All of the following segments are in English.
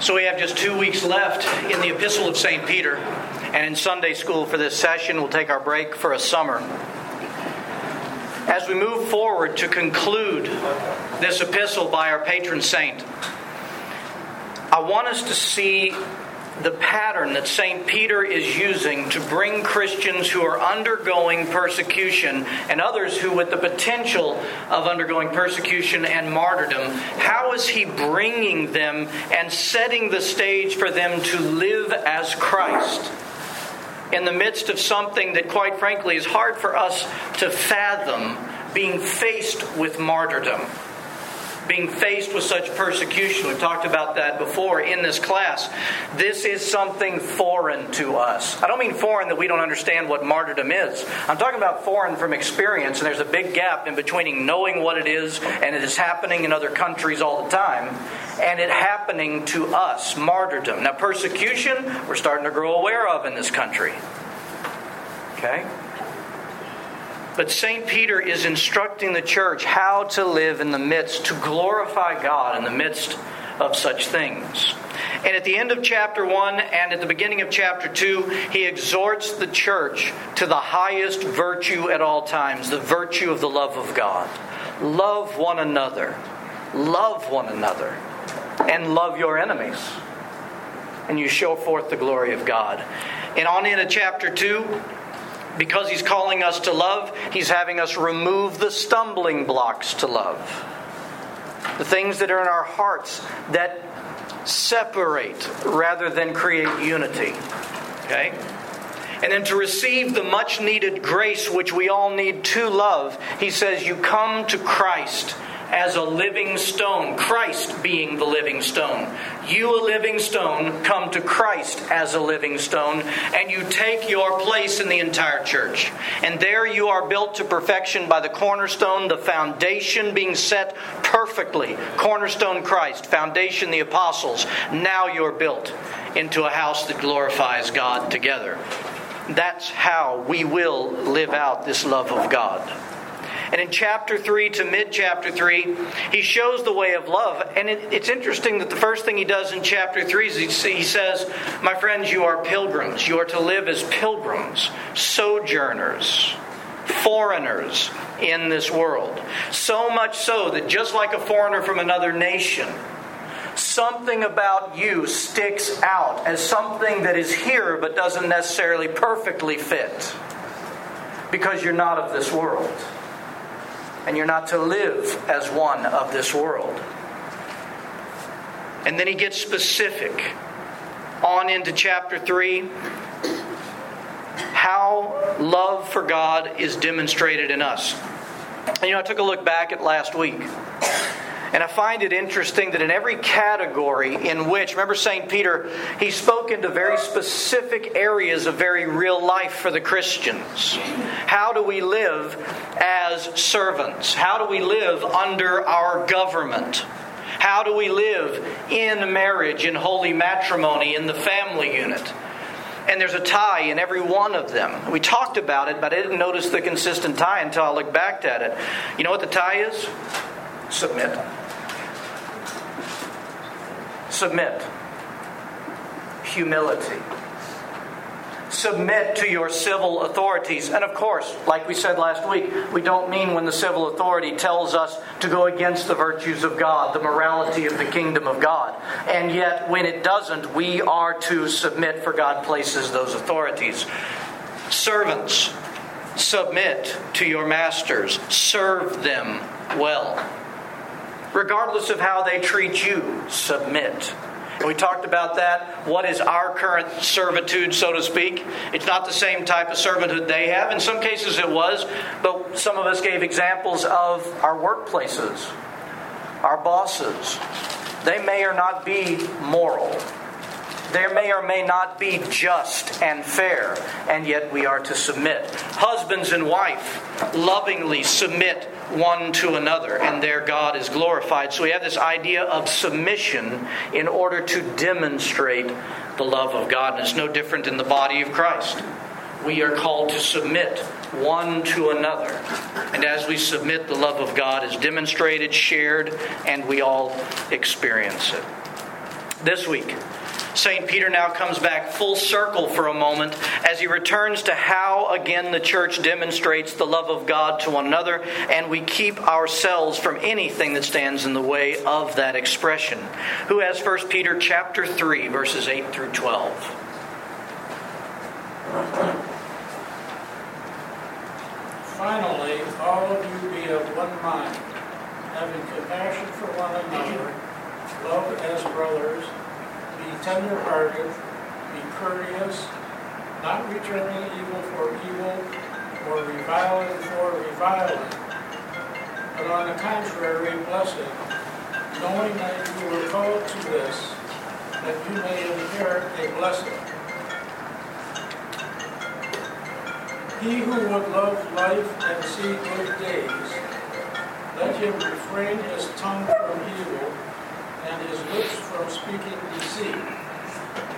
So we have just two weeks left in the Epistle of St. Peter, and in Sunday school for this session, we'll take our break for a summer. As we move forward to conclude this epistle by our patron saint, I want us to see the pattern that St. Peter is using to bring Christians who are undergoing persecution and others who, with the potential of undergoing persecution and martyrdom, how is he bringing them and setting the stage for them to live as Christ? In the midst of something that, quite frankly, is hard for us to fathom being faced with martyrdom being faced with such persecution. We've talked about that before in this class. This is something foreign to us. I don't mean foreign that we don't understand what martyrdom is. I'm talking about foreign from experience, and there's a big gap in between knowing what it is and it is happening in other countries all the time and it happening to us. Martyrdom. Now, persecution, we're starting to grow aware of in this country. Okay? But St. Peter is instructing the church how to live in the midst, to glorify God in the midst of such things. And at the end of chapter 1 and at the beginning of chapter 2, he exhorts the church to the highest virtue at all times the virtue of the love of God. Love one another. Love one another. And love your enemies. And you show forth the glory of God. And on into chapter 2, because he's calling us to love, he's having us remove the stumbling blocks to love. The things that are in our hearts that separate rather than create unity. Okay? And then to receive the much needed grace which we all need to love, he says, You come to Christ as a living stone, Christ being the living stone. You, a living stone, come to Christ as a living stone, and you take your place in the entire church. And there you are built to perfection by the cornerstone, the foundation being set perfectly. Cornerstone Christ, foundation the apostles. Now you're built into a house that glorifies God together. That's how we will live out this love of God. And in chapter 3 to mid chapter 3, he shows the way of love. And it, it's interesting that the first thing he does in chapter 3 is he, he says, My friends, you are pilgrims. You are to live as pilgrims, sojourners, foreigners in this world. So much so that just like a foreigner from another nation, something about you sticks out as something that is here but doesn't necessarily perfectly fit because you're not of this world and you're not to live as one of this world. And then he gets specific on into chapter 3 how love for God is demonstrated in us. And you know, I took a look back at last week. And I find it interesting that in every category in which, remember St. Peter, he spoke into very specific areas of very real life for the Christians. How do we live as servants? How do we live under our government? How do we live in marriage, in holy matrimony, in the family unit? And there's a tie in every one of them. We talked about it, but I didn't notice the consistent tie until I looked back at it. You know what the tie is? Submit. Submit. Humility. Submit to your civil authorities. And of course, like we said last week, we don't mean when the civil authority tells us to go against the virtues of God, the morality of the kingdom of God. And yet, when it doesn't, we are to submit, for God places those authorities. Servants, submit to your masters, serve them well regardless of how they treat you, submit. And we talked about that. What is our current servitude, so to speak? It's not the same type of servanthood they have. In some cases it was, but some of us gave examples of our workplaces, our bosses. They may or not be moral. There may or may not be just and fair, and yet we are to submit. Husbands and wife lovingly submit one to another, and there God is glorified. So we have this idea of submission in order to demonstrate the love of God. And it's no different in the body of Christ. We are called to submit one to another. And as we submit, the love of God is demonstrated, shared, and we all experience it. This week, St. Peter now comes back full circle for a moment as he returns to how again the church demonstrates the love of God to one another and we keep ourselves from anything that stands in the way of that expression. Who has 1 Peter chapter 3 verses 8 through 12. Finally, all of you be of one mind, having compassion for one another, love as brothers, be tender-hearted, be courteous, not returning evil for evil, or reviling for reviling, but on the contrary, blessing, knowing that you were called to this, that you may inherit a blessing. He who would love life and see good days, let him refrain his tongue from evil and his lips from speaking deceit.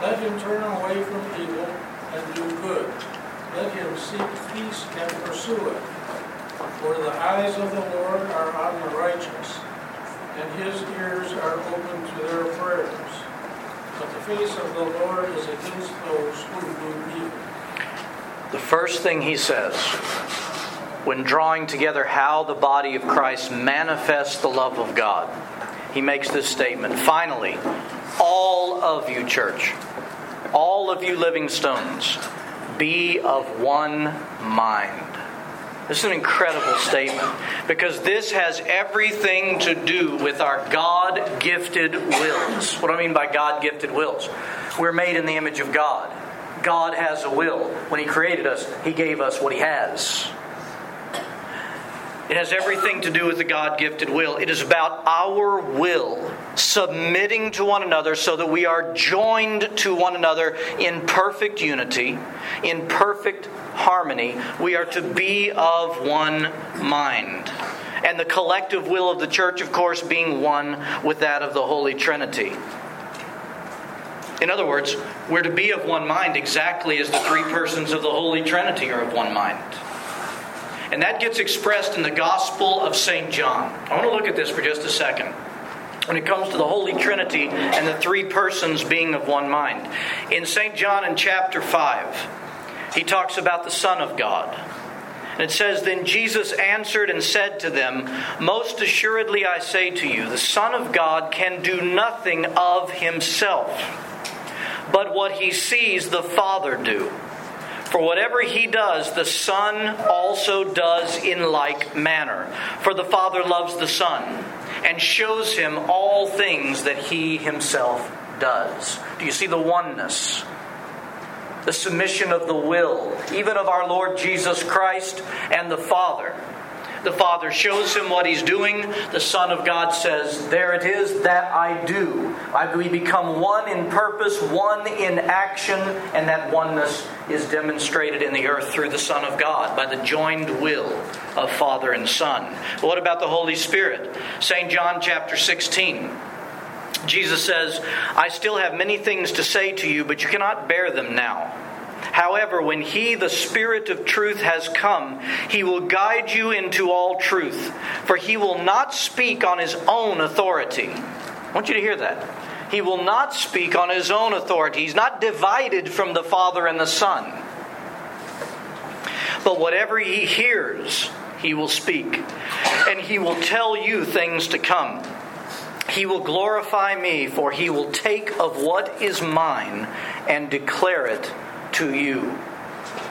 Let him turn away from evil and do good. Let him seek peace and pursue it. For the eyes of the Lord are on the righteous, and his ears are open to their prayers. But the face of the Lord is against those who do evil. The first thing he says when drawing together how the body of Christ manifests the love of God, he makes this statement. Finally, all of you, church, all of you living stones, be of one mind. This is an incredible statement because this has everything to do with our God gifted wills. What do I mean by God gifted wills? We're made in the image of God. God has a will. When He created us, He gave us what He has. It has everything to do with the God gifted will. It is about our will submitting to one another so that we are joined to one another in perfect unity, in perfect harmony. We are to be of one mind. And the collective will of the church, of course, being one with that of the Holy Trinity. In other words, we're to be of one mind exactly as the three persons of the Holy Trinity are of one mind. And that gets expressed in the Gospel of St. John. I want to look at this for just a second. When it comes to the Holy Trinity and the three persons being of one mind. In St. John in chapter 5, he talks about the Son of God. And it says, Then Jesus answered and said to them, Most assuredly I say to you, the Son of God can do nothing of himself, but what he sees the Father do. For whatever he does, the Son also does in like manner. For the Father loves the Son and shows him all things that he himself does. Do you see the oneness? The submission of the will, even of our Lord Jesus Christ and the Father. The Father shows him what he's doing. The Son of God says, There it is, that I do. I, we become one in purpose, one in action, and that oneness is demonstrated in the earth through the Son of God by the joined will of Father and Son. But what about the Holy Spirit? St. John chapter 16. Jesus says, I still have many things to say to you, but you cannot bear them now. However, when He, the Spirit of truth, has come, He will guide you into all truth, for He will not speak on His own authority. I want you to hear that. He will not speak on His own authority. He's not divided from the Father and the Son. But whatever He hears, He will speak, and He will tell you things to come. He will glorify me, for he will take of what is mine and declare it to you.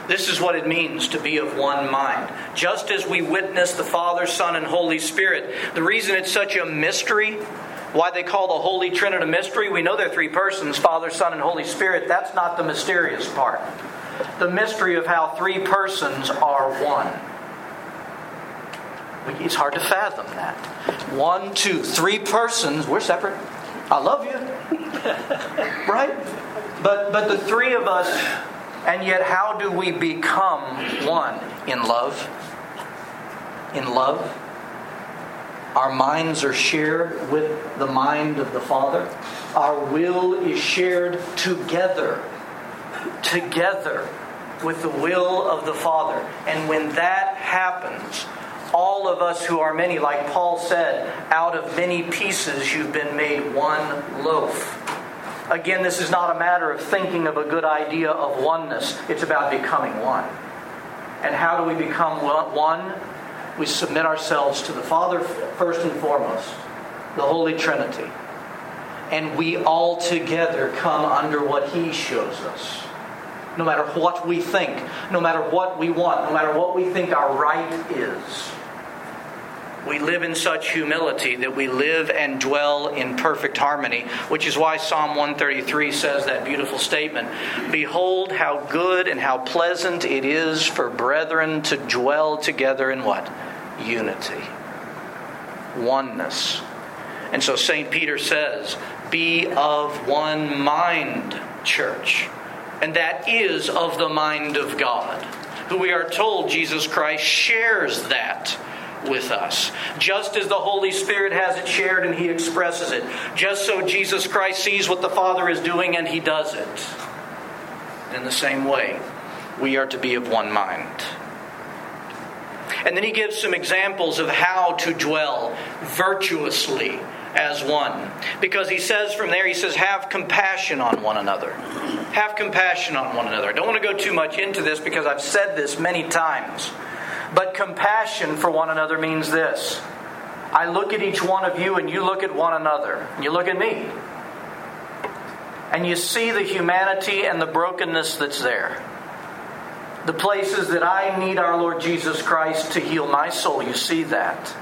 This is what it means to be of one mind. Just as we witness the Father, Son, and Holy Spirit, the reason it's such a mystery, why they call the Holy Trinity a mystery, we know they're three persons Father, Son, and Holy Spirit. That's not the mysterious part. The mystery of how three persons are one. It's hard to fathom that. One, two, three persons, we're separate. I love you. right? But but the three of us, and yet how do we become one? In love. In love. Our minds are shared with the mind of the Father. Our will is shared together. Together with the will of the Father. And when that happens, all of us who are many, like Paul said, out of many pieces you've been made one loaf. Again, this is not a matter of thinking of a good idea of oneness, it's about becoming one. And how do we become one? We submit ourselves to the Father first and foremost, the Holy Trinity. And we all together come under what He shows us. No matter what we think, no matter what we want, no matter what we think our right is we live in such humility that we live and dwell in perfect harmony, which is why Psalm 133 says that beautiful statement Behold, how good and how pleasant it is for brethren to dwell together in what? Unity, oneness. And so St. Peter says, Be of one mind, church. And that is of the mind of God, who we are told Jesus Christ shares that with us. Just as the Holy Spirit has it shared and He expresses it, just so Jesus Christ sees what the Father is doing and He does it. In the same way, we are to be of one mind. And then he gives some examples of how to dwell virtuously as one. Because he says from there, he says, have compassion on one another. Have compassion on one another. I don't want to go too much into this because I've said this many times. But compassion for one another means this I look at each one of you, and you look at one another, and you look at me. And you see the humanity and the brokenness that's there. The places that I need our Lord Jesus Christ to heal my soul, you see that.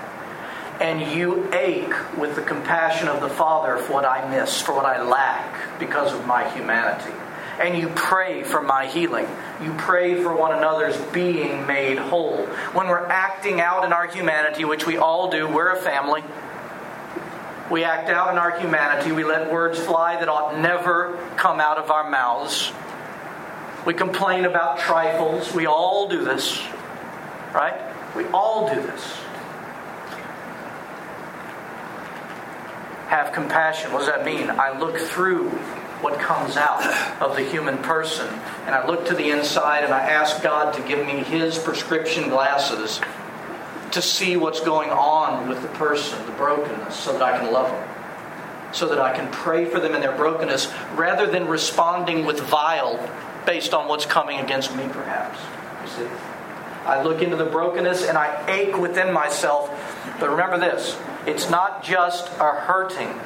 And you ache with the compassion of the Father for what I miss, for what I lack because of my humanity and you pray for my healing. You pray for one another's being made whole. When we're acting out in our humanity, which we all do, we're a family. We act out in our humanity. We let words fly that ought never come out of our mouths. We complain about trifles. We all do this, right? We all do this. Have compassion. What does that mean? I look through what comes out of the human person. And I look to the inside and I ask God to give me His prescription glasses to see what's going on with the person, the brokenness, so that I can love them. So that I can pray for them in their brokenness rather than responding with vile based on what's coming against me, perhaps. You see? I look into the brokenness and I ache within myself. But remember this it's not just a hurting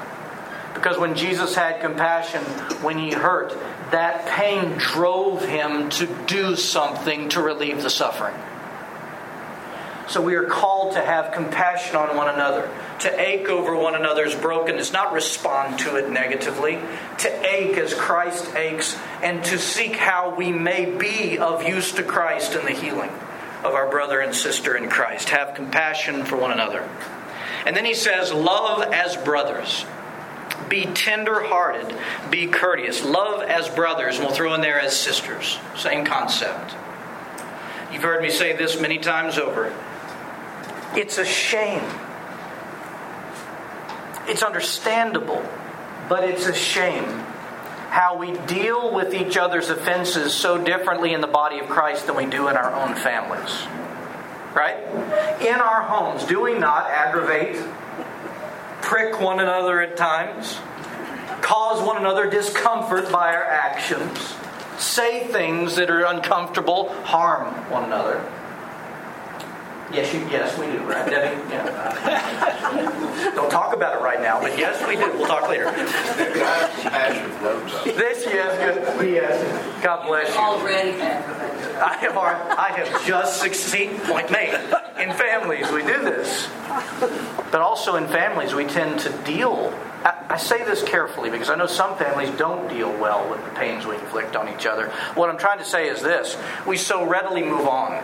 because when Jesus had compassion, when he hurt, that pain drove him to do something to relieve the suffering. So we are called to have compassion on one another, to ache over one another's brokenness, not respond to it negatively, to ache as Christ aches, and to seek how we may be of use to Christ in the healing of our brother and sister in Christ. Have compassion for one another. And then he says, Love as brothers. Be tender hearted. Be courteous. Love as brothers. And we'll throw in there as sisters. Same concept. You've heard me say this many times over. It's a shame. It's understandable, but it's a shame how we deal with each other's offenses so differently in the body of Christ than we do in our own families. Right? In our homes, do we not aggravate prick one another at times, cause one another discomfort by our actions, say things that are uncomfortable, harm one another. Yes, you, yes, we do, right, Debbie? Yeah. Don't talk about it right now, but yes, we do. We'll talk later. this, yes, good. Yes. God bless you. Already I have, I have just succeed point made. In families, we do this. But also in families, we tend to deal. I, say this carefully because I know some families don't deal well with the pains we inflict on each other. What I'm trying to say is this we so readily move on.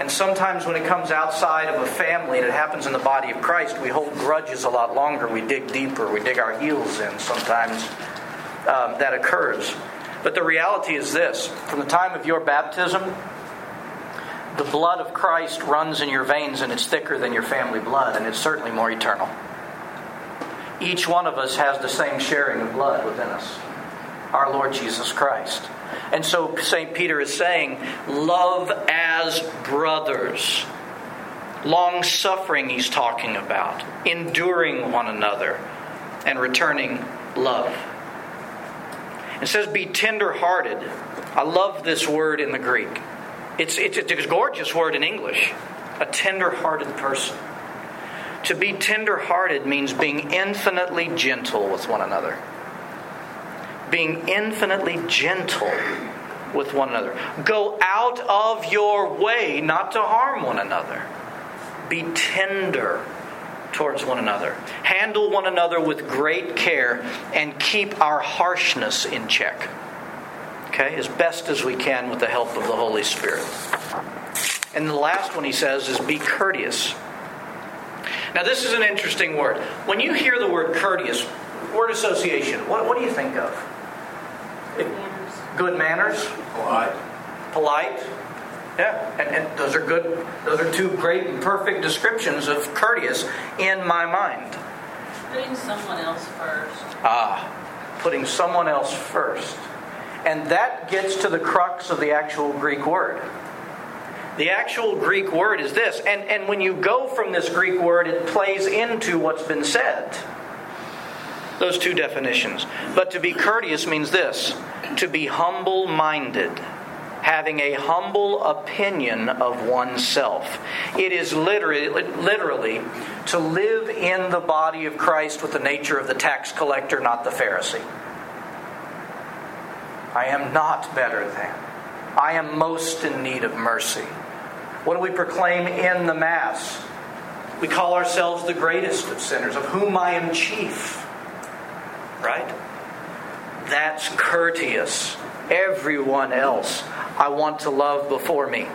And sometimes when it comes outside of a family and it happens in the body of Christ, we hold grudges a lot longer. We dig deeper. We dig our heels in. Sometimes um, that occurs. But the reality is this from the time of your baptism, the blood of Christ runs in your veins and it's thicker than your family blood, and it's certainly more eternal. Each one of us has the same sharing of blood within us our Lord Jesus Christ. And so St. Peter is saying, love as brothers. Long suffering, he's talking about, enduring one another, and returning love. It says, be tender-hearted. I love this word in the Greek. It's, it's, it's a gorgeous word in English. A tender-hearted person. To be tender-hearted means being infinitely gentle with one another. Being infinitely gentle with one another. Go out of your way not to harm one another. Be tender towards one another. Handle one another with great care and keep our harshness in check. Okay, as best as we can with the help of the Holy Spirit. And the last one he says is be courteous. Now, this is an interesting word. When you hear the word courteous, word association, what, what do you think of? It, good manners? Polite. Polite? Yeah, and, and those are good, those are two great and perfect descriptions of courteous in my mind. Putting someone else first. Ah, putting someone else first. And that gets to the crux of the actual Greek word. The actual Greek word is this. And, and when you go from this Greek word, it plays into what's been said. Those two definitions. But to be courteous means this to be humble minded having a humble opinion of oneself. It is literally, literally to live in the body of Christ with the nature of the tax collector, not the Pharisee. I am not better than. I am most in need of mercy. What do we proclaim in the Mass? We call ourselves the greatest of sinners, of whom I am chief. Right? That's courteous. Everyone else I want to love before me.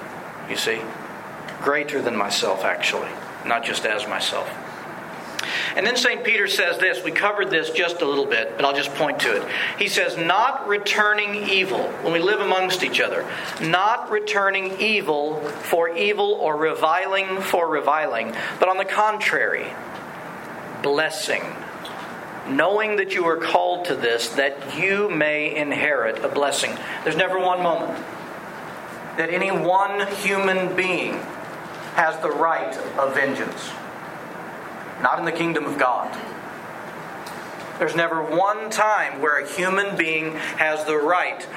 You see? Greater than myself, actually, not just as myself. And then St. Peter says this. We covered this just a little bit, but I'll just point to it. He says, Not returning evil when we live amongst each other, not returning evil for evil or reviling for reviling, but on the contrary, blessing knowing that you are called to this, that you may inherit a blessing. There's never one moment that any one human being has the right of vengeance. Not in the kingdom of God. There's never one time where a human being has the right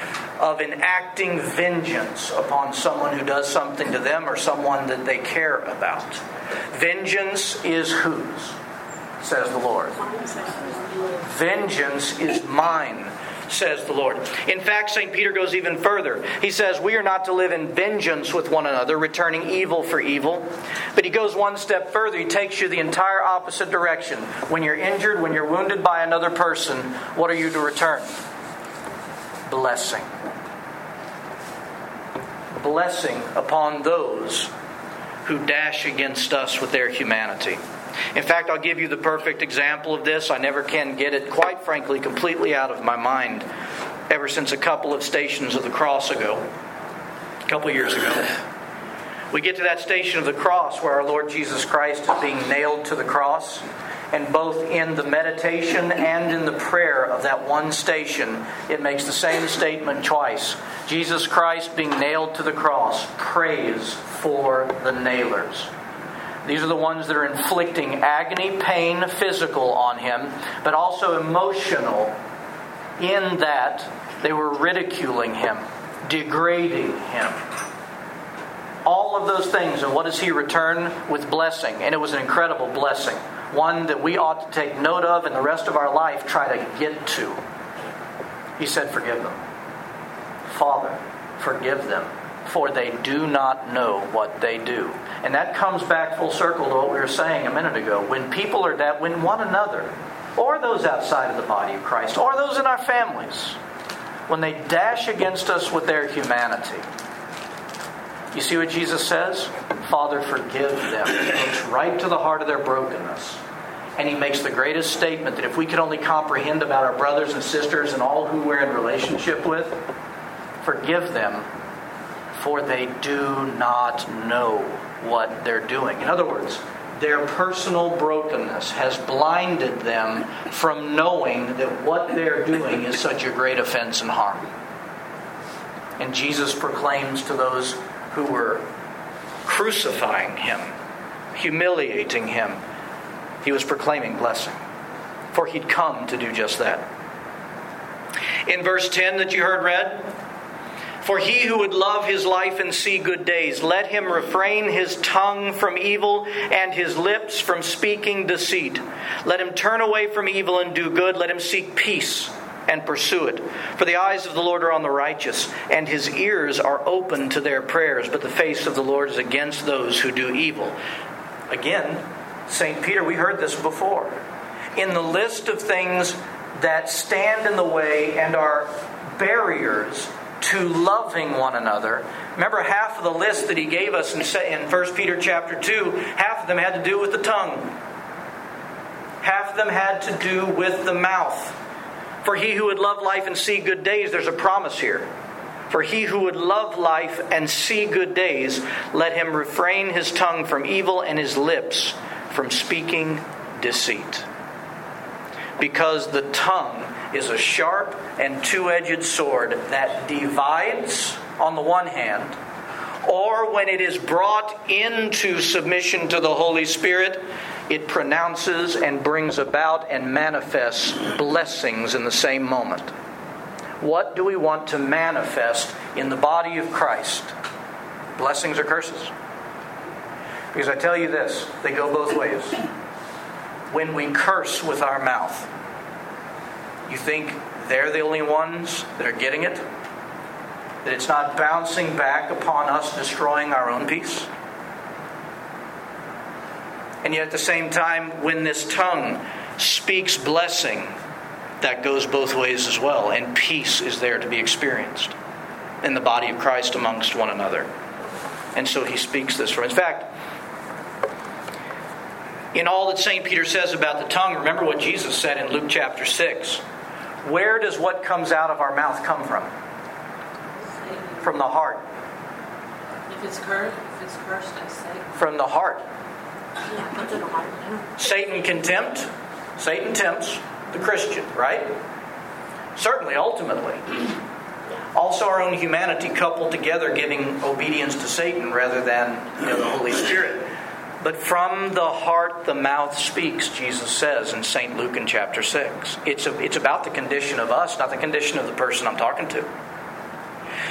of enacting vengeance upon someone who does something to them or someone that they care about. Vengeance is whose? Says the Lord. Vengeance is mine, says the Lord. In fact, St. Peter goes even further. He says, We are not to live in vengeance with one another, returning evil for evil. But he goes one step further. He takes you the entire opposite direction. When you're injured, when you're wounded by another person, what are you to return? Blessing. Blessing upon those who dash against us with their humanity. In fact, I'll give you the perfect example of this. I never can get it, quite frankly, completely out of my mind ever since a couple of stations of the cross ago, a couple years ago. We get to that station of the cross where our Lord Jesus Christ is being nailed to the cross. And both in the meditation and in the prayer of that one station, it makes the same statement twice. Jesus Christ being nailed to the cross prays for the nailers. These are the ones that are inflicting agony, pain, physical on him, but also emotional, in that they were ridiculing him, degrading him. All of those things, and what does he return with blessing? And it was an incredible blessing, one that we ought to take note of and the rest of our life try to get to. He said, Forgive them. Father, forgive them for they do not know what they do. And that comes back full circle to what we were saying a minute ago. When people are that, when one another, or those outside of the body of Christ, or those in our families, when they dash against us with their humanity, you see what Jesus says? Father, forgive them. He looks right to the heart of their brokenness. And he makes the greatest statement that if we could only comprehend about our brothers and sisters and all who we're in relationship with, forgive them for they do not know what they're doing. In other words, their personal brokenness has blinded them from knowing that what they're doing is such a great offense and harm. And Jesus proclaims to those who were crucifying him, humiliating him, he was proclaiming blessing. for he'd come to do just that. In verse 10 that you heard read, for he who would love his life and see good days, let him refrain his tongue from evil and his lips from speaking deceit. Let him turn away from evil and do good. Let him seek peace and pursue it. For the eyes of the Lord are on the righteous, and his ears are open to their prayers, but the face of the Lord is against those who do evil. Again, St. Peter, we heard this before. In the list of things that stand in the way and are barriers to loving one another. Remember half of the list that he gave us in, in 1 Peter chapter 2, half of them had to do with the tongue. Half of them had to do with the mouth. For he who would love life and see good days, there's a promise here. For he who would love life and see good days, let him refrain his tongue from evil and his lips from speaking deceit. Because the tongue is a sharp and two edged sword that divides on the one hand, or when it is brought into submission to the Holy Spirit, it pronounces and brings about and manifests blessings in the same moment. What do we want to manifest in the body of Christ? Blessings or curses? Because I tell you this, they go both ways. When we curse with our mouth, you think they're the only ones that are getting it? That it's not bouncing back upon us, destroying our own peace? And yet, at the same time, when this tongue speaks blessing, that goes both ways as well, and peace is there to be experienced in the body of Christ amongst one another. And so he speaks this from. In fact, in all that St. Peter says about the tongue, remember what Jesus said in Luke chapter 6 where does what comes out of our mouth come from? From the heart. If it's cursed, if it's cursed, I say. From the heart. Satan can tempt. Satan tempts the Christian, right? Certainly, ultimately. Also, our own humanity coupled together, giving obedience to Satan rather than you know, the Holy Spirit. But from the heart the mouth speaks, Jesus says in St. Luke in chapter 6. It's, a, it's about the condition of us, not the condition of the person I'm talking to.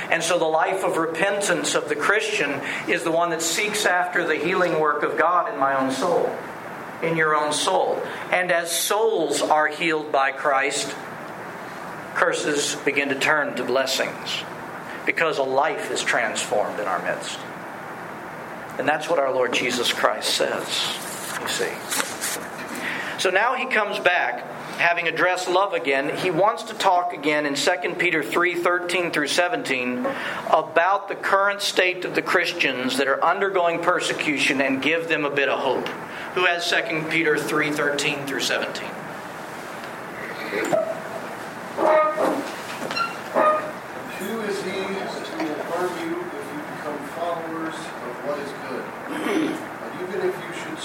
And so the life of repentance of the Christian is the one that seeks after the healing work of God in my own soul, in your own soul. And as souls are healed by Christ, curses begin to turn to blessings because a life is transformed in our midst. And that's what our Lord Jesus Christ says, you see. So now he comes back, having addressed love again. He wants to talk again in 2 Peter 3 13 through 17 about the current state of the Christians that are undergoing persecution and give them a bit of hope. Who has 2 Peter 3 13 through 17? Who is he who will harm you if you become followers what is good. and even if you should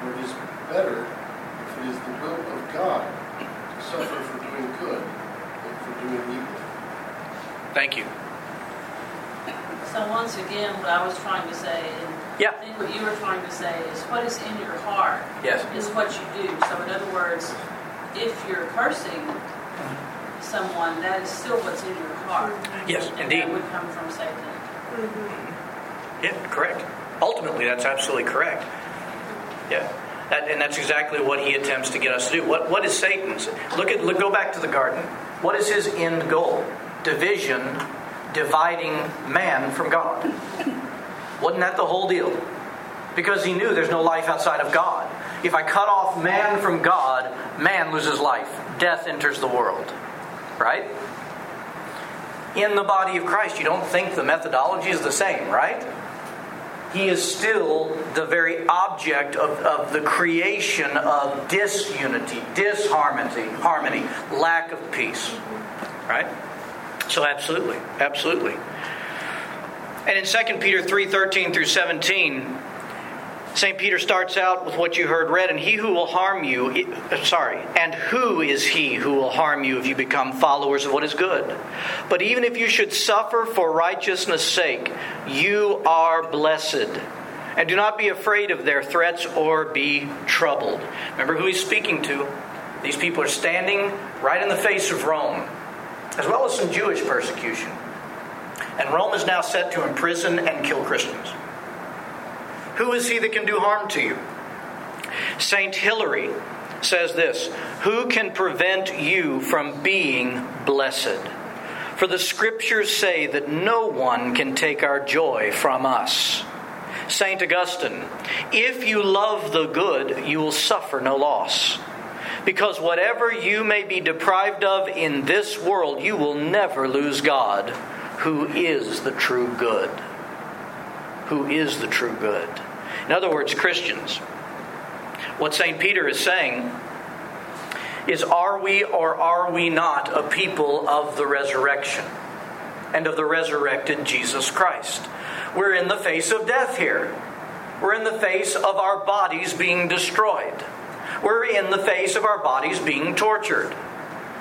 For it is better, if it is the will of God, to suffer for doing good than for doing evil. Thank you. So once again, what I was trying to say, and yeah. I think what you were trying to say is what is in your heart yes. is what you do. So in other words, if you're cursing someone, that is still what's in your heart. Yes, and indeed. That would come from Satan. Mm-hmm. Yeah, correct. Ultimately, that's absolutely correct. Yeah. That, and that's exactly what he attempts to get us to do. What, what is Satan's? Look at look, go back to the garden. What is his end goal? Division, dividing man from God. Wasn't that the whole deal? Because he knew there's no life outside of God. If I cut off man from God, man loses life. Death enters the world. Right? in the body of Christ, you don't think the methodology is the same, right? He is still the very object of, of the creation of disunity, disharmony, harmony, lack of peace. Right? So absolutely, absolutely. And in 2 Peter 3:13 through 17, St. Peter starts out with what you heard read, and he who will harm you, uh, sorry, and who is he who will harm you if you become followers of what is good? But even if you should suffer for righteousness' sake, you are blessed. And do not be afraid of their threats or be troubled. Remember who he's speaking to. These people are standing right in the face of Rome, as well as some Jewish persecution. And Rome is now set to imprison and kill Christians. Who is he that can do harm to you? Saint Hilary says this Who can prevent you from being blessed? For the scriptures say that no one can take our joy from us. St. Augustine, if you love the good, you will suffer no loss. Because whatever you may be deprived of in this world, you will never lose God, who is the true good. Who is the true good. In other words, Christians, what St. Peter is saying is are we or are we not a people of the resurrection and of the resurrected Jesus Christ? We're in the face of death here. We're in the face of our bodies being destroyed. We're in the face of our bodies being tortured.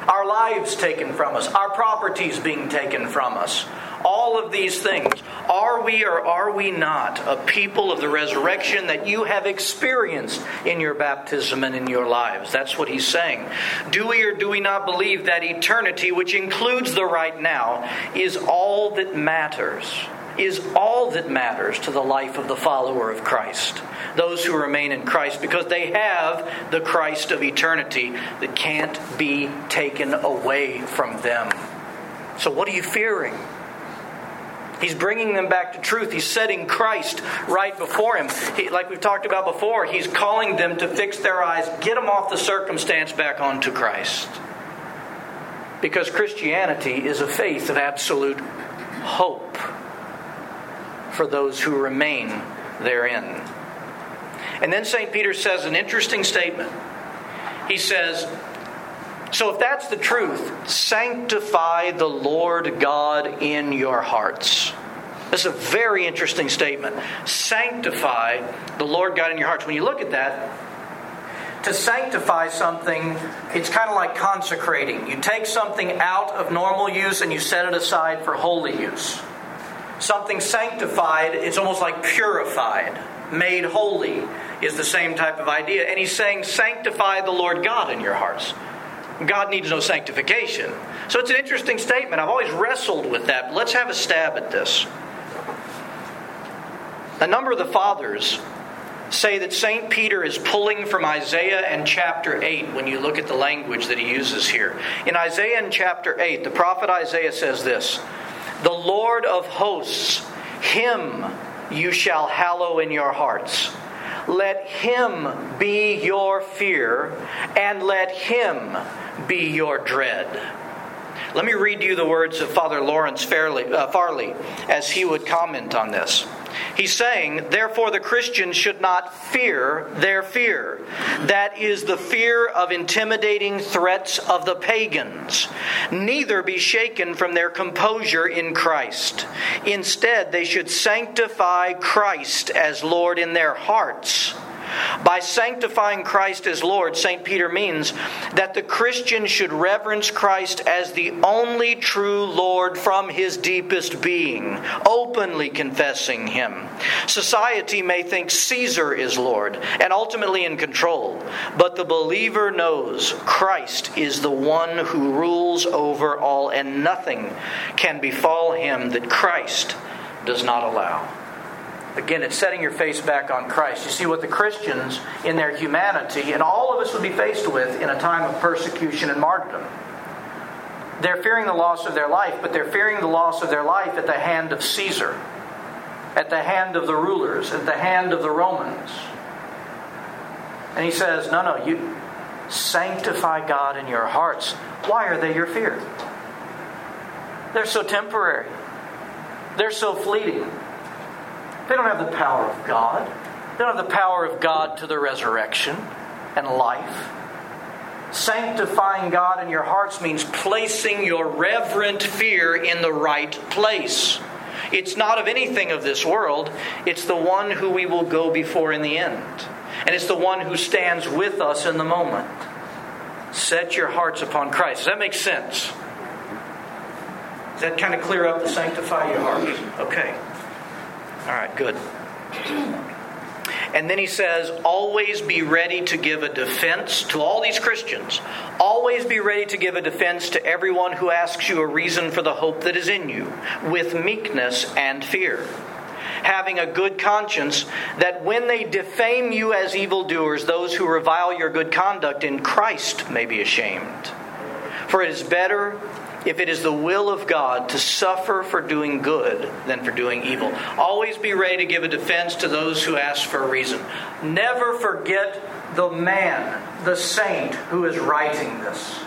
Our lives taken from us, our properties being taken from us, all of these things. Are we or are we not a people of the resurrection that you have experienced in your baptism and in your lives? That's what he's saying. Do we or do we not believe that eternity, which includes the right now, is all that matters? Is all that matters to the life of the follower of Christ. Those who remain in Christ, because they have the Christ of eternity that can't be taken away from them. So, what are you fearing? He's bringing them back to truth. He's setting Christ right before him. He, like we've talked about before, he's calling them to fix their eyes, get them off the circumstance back onto Christ. Because Christianity is a faith of absolute hope for those who remain therein. And then St. Peter says an interesting statement. He says, so, if that's the truth, sanctify the Lord God in your hearts. That's a very interesting statement. Sanctify the Lord God in your hearts. When you look at that, to sanctify something, it's kind of like consecrating. You take something out of normal use and you set it aside for holy use. Something sanctified, it's almost like purified, made holy, is the same type of idea. And he's saying, sanctify the Lord God in your hearts. God needs no sanctification. So it's an interesting statement. I've always wrestled with that. Let's have a stab at this. A number of the fathers say that St. Peter is pulling from Isaiah and chapter 8 when you look at the language that he uses here. In Isaiah and chapter 8, the prophet Isaiah says this The Lord of hosts, him you shall hallow in your hearts. Let him be your fear, and let him be your dread. Let me read you the words of Father Lawrence Farley, uh, Farley as he would comment on this. He's saying, therefore, the Christian should not fear their fear. That is the fear of intimidating threats of the pagans. Neither be shaken from their composure in Christ. Instead, they should sanctify Christ as Lord in their hearts by sanctifying Christ as Lord, St. Peter means that the Christian should reverence Christ as the only true Lord from his deepest being, openly confessing him. Society may think Caesar is Lord and ultimately in control, but the believer knows Christ is the one who rules over all, and nothing can befall him that Christ does not allow. Again, it's setting your face back on Christ. You see what the Christians, in their humanity, and all of us would be faced with in a time of persecution and martyrdom. They're fearing the loss of their life, but they're fearing the loss of their life at the hand of Caesar, at the hand of the rulers, at the hand of the Romans. And he says, No, no, you sanctify God in your hearts. Why are they your fear? They're so temporary, they're so fleeting. They don't have the power of God. They don't have the power of God to the resurrection and life. Sanctifying God in your hearts means placing your reverent fear in the right place. It's not of anything of this world, it's the one who we will go before in the end. And it's the one who stands with us in the moment. Set your hearts upon Christ. Does that make sense? Does that kind of clear up the sanctify your hearts? Okay. All right, good. And then he says, always be ready to give a defense to all these Christians. Always be ready to give a defense to everyone who asks you a reason for the hope that is in you, with meekness and fear. Having a good conscience, that when they defame you as evildoers, those who revile your good conduct in Christ may be ashamed. For it is better if it is the will of God to suffer for doing good than for doing evil. Always be ready to give a defense to those who ask for a reason. Never forget the man, the saint, who is writing this.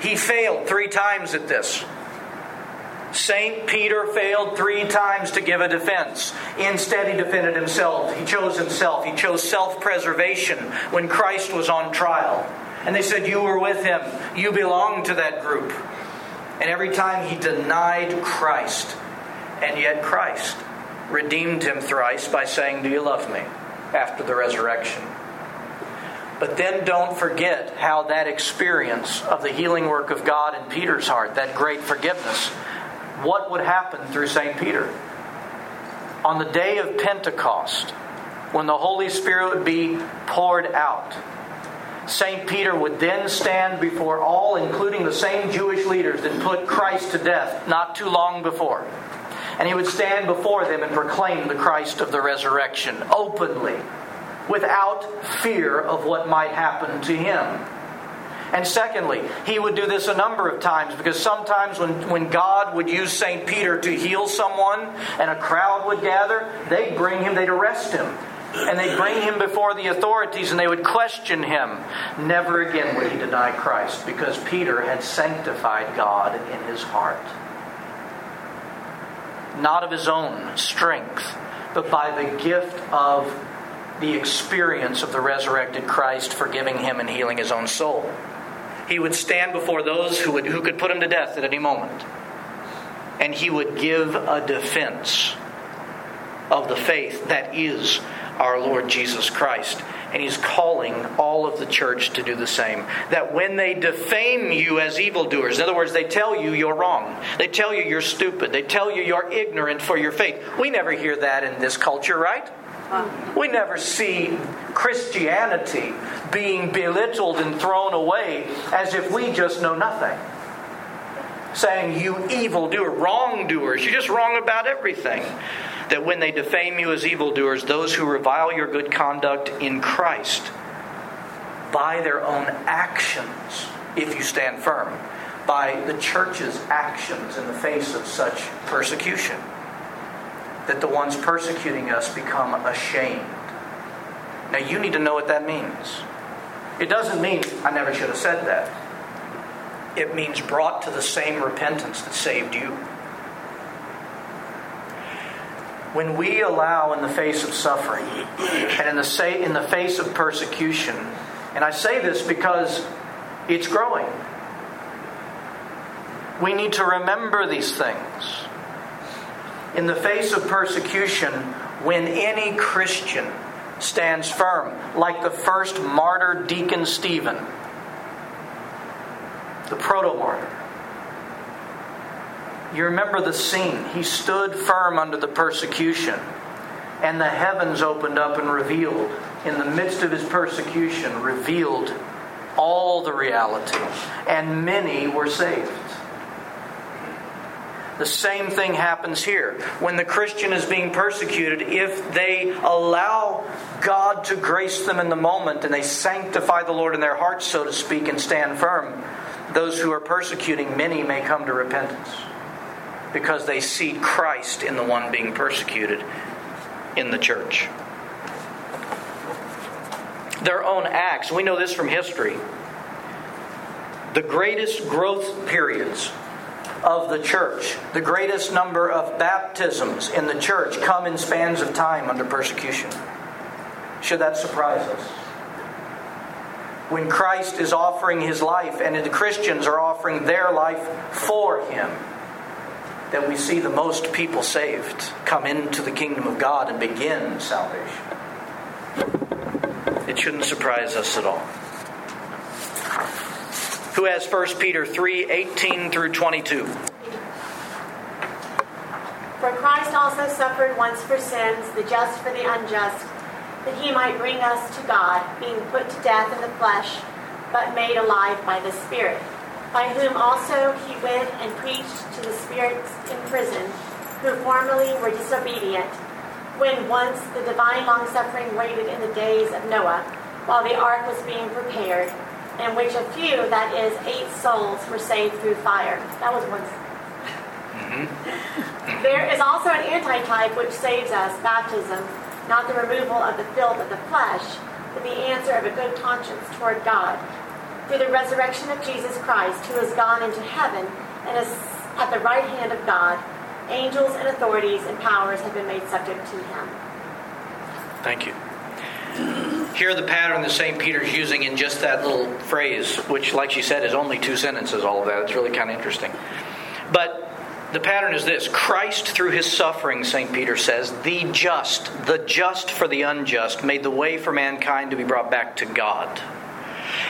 He failed three times at this. St. Peter failed three times to give a defense. Instead, he defended himself. He chose himself. He chose self preservation when Christ was on trial. And they said, You were with him. You belong to that group. And every time he denied Christ, and yet Christ redeemed him thrice by saying, Do you love me? after the resurrection. But then don't forget how that experience of the healing work of God in Peter's heart, that great forgiveness, what would happen through St. Peter? On the day of Pentecost, when the Holy Spirit would be poured out, St. Peter would then stand before all, including the same Jewish leaders that put Christ to death not too long before. And he would stand before them and proclaim the Christ of the resurrection openly, without fear of what might happen to him. And secondly, he would do this a number of times because sometimes when, when God would use St. Peter to heal someone and a crowd would gather, they'd bring him, they'd arrest him and they'd bring him before the authorities and they would question him. Never again would he deny Christ because Peter had sanctified God in his heart. Not of his own strength, but by the gift of the experience of the resurrected Christ forgiving him and healing his own soul. He would stand before those who, would, who could put him to death at any moment. And he would give a defense of the faith that is our Lord Jesus Christ. And he's calling all of the church to do the same. That when they defame you as evildoers, in other words, they tell you you're wrong, they tell you you're stupid, they tell you you're ignorant for your faith. We never hear that in this culture, right? We never see Christianity being belittled and thrown away as if we just know nothing. Saying, you evildoer, wrongdoers, you're just wrong about everything that when they defame you as evildoers, those who revile your good conduct in Christ, by their own actions, if you stand firm, by the church's actions in the face of such persecution, that the ones persecuting us become ashamed. Now, you need to know what that means. It doesn't mean I never should have said that. It means brought to the same repentance that saved you when we allow in the face of suffering and in the, say, in the face of persecution, and I say this because it's growing, we need to remember these things. In the face of persecution, when any Christian stands firm, like the first martyr deacon Stephen, the proto martyr, you remember the scene. He stood firm under the persecution, and the heavens opened up and revealed, in the midst of his persecution, revealed all the reality, and many were saved. The same thing happens here. When the Christian is being persecuted, if they allow God to grace them in the moment and they sanctify the Lord in their hearts, so to speak, and stand firm, those who are persecuting many may come to repentance because they see Christ in the one being persecuted in the church. Their own acts, we know this from history. The greatest growth periods of the church. The greatest number of baptisms in the church come in spans of time under persecution. Should that surprise us? When Christ is offering his life and the Christians are offering their life for him, that we see the most people saved come into the kingdom of God and begin salvation. It shouldn't surprise us at all who has 1 Peter 3 18 through 22. For Christ also suffered once for sins, the just for the unjust, that he might bring us to God, being put to death in the flesh, but made alive by the Spirit, by whom also he went and preached to the spirits in prison, who formerly were disobedient, when once the divine longsuffering waited in the days of Noah, while the ark was being prepared in which a few, that is, eight souls, were saved through fire. That was one. Mm-hmm. there is also an antitype which saves us, baptism, not the removal of the filth of the flesh, but the answer of a good conscience toward God. Through the resurrection of Jesus Christ, who has gone into heaven and is at the right hand of God, angels and authorities and powers have been made subject to him. Thank you. Here, the pattern that St. Peter's using in just that little phrase, which, like she said, is only two sentences, all of that. It's really kind of interesting. But the pattern is this Christ, through his suffering, St. Peter says, the just, the just for the unjust, made the way for mankind to be brought back to God.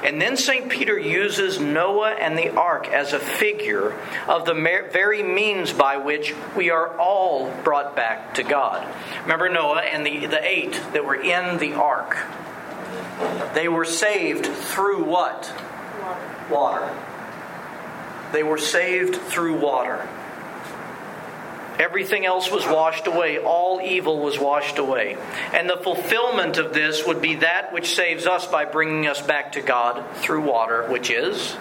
And then St. Peter uses Noah and the ark as a figure of the very means by which we are all brought back to God. Remember Noah and the, the eight that were in the ark. They were saved through what? Water. water. They were saved through water. Everything else was washed away. All evil was washed away. And the fulfillment of this would be that which saves us by bringing us back to God through water, which is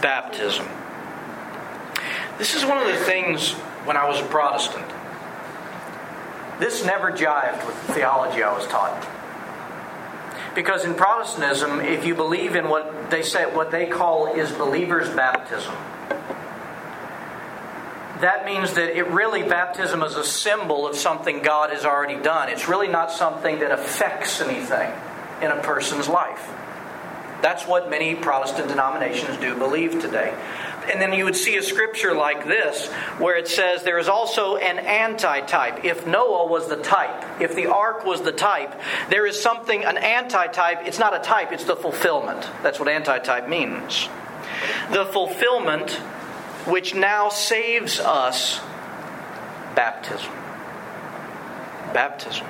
baptism. This is one of the things when I was a Protestant. This never jived with the theology I was taught. Because in Protestantism, if you believe in what they say what they call is believer's baptism, that means that it really, baptism is a symbol of something God has already done. It's really not something that affects anything in a person's life. That's what many Protestant denominations do believe today. And then you would see a scripture like this where it says there is also an antitype. If Noah was the type, if the ark was the type, there is something, an antitype. It's not a type, it's the fulfillment. That's what antitype means. The fulfillment which now saves us baptism. Baptism.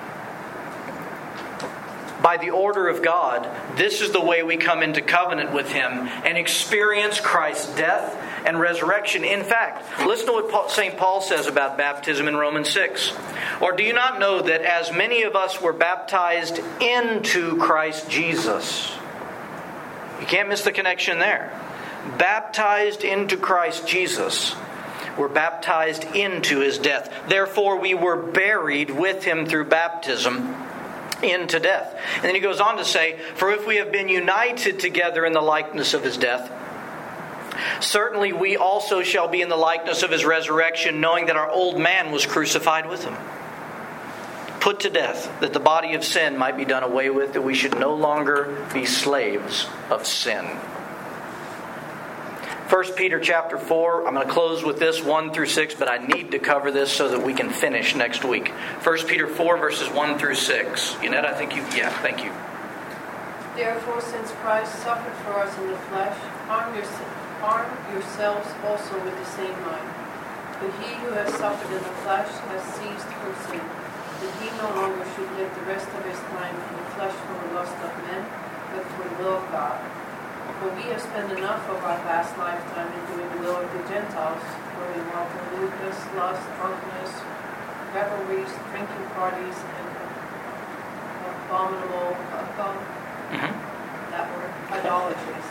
By the order of God, this is the way we come into covenant with Him and experience Christ's death and resurrection. In fact, listen to what St. Paul says about baptism in Romans 6. Or do you not know that as many of us were baptized into Christ Jesus? You can't miss the connection there baptized into Christ Jesus, were baptized into his death. Therefore, we were buried with him through baptism into death. And then he goes on to say, For if we have been united together in the likeness of his death, certainly we also shall be in the likeness of his resurrection, knowing that our old man was crucified with him. Put to death, that the body of sin might be done away with, that we should no longer be slaves of sin. 1 Peter chapter 4, I'm going to close with this 1 through 6, but I need to cover this so that we can finish next week. 1 Peter 4, verses 1 through 6. Yannette, I think you, yeah, thank you. Therefore, since Christ suffered for us in the flesh, arm, your, arm yourselves also with the same mind. For he who has suffered in the flesh has ceased from sin, that he no longer should live the rest of his time in the flesh for the lust of men, but for the will of God. For we have spent enough of our past lifetime in doing the will of the Gentiles, where we walk in lewdness, lust, drunkenness, revelries, drinking parties, and abominable, uh, mm-hmm. that word, idolatries.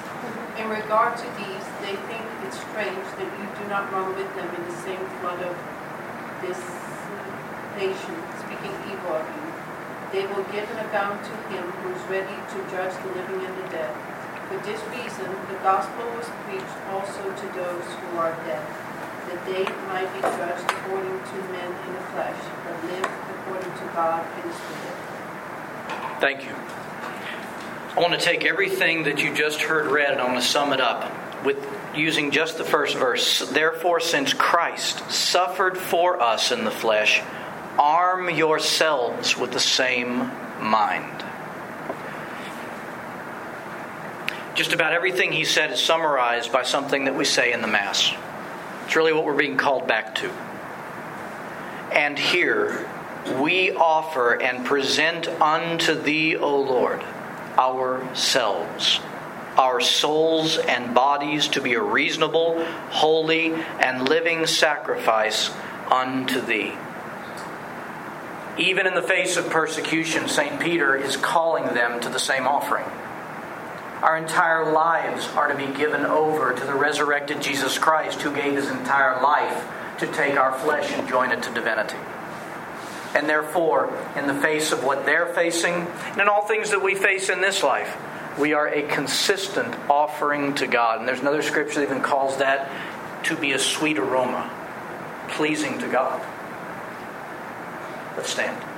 In regard to these, they think it strange that you do not run with them in the same flood of dissipation, speaking evil of you. They will give an account to him who is ready to judge the living and the dead. For this reason, the gospel was preached also to those who are dead, that they might be judged according to men in the flesh, but live according to God in the Spirit. Thank you. I want to take everything that you just heard read and I want to sum it up with using just the first verse. Therefore, since Christ suffered for us in the flesh, arm yourselves with the same mind. Just about everything he said is summarized by something that we say in the Mass. It's really what we're being called back to. And here we offer and present unto thee, O Lord, ourselves, our souls and bodies to be a reasonable, holy, and living sacrifice unto thee. Even in the face of persecution, St. Peter is calling them to the same offering. Our entire lives are to be given over to the resurrected Jesus Christ who gave his entire life to take our flesh and join it to divinity. And therefore, in the face of what they're facing, and in all things that we face in this life, we are a consistent offering to God. And there's another scripture that even calls that to be a sweet aroma, pleasing to God. Let's stand.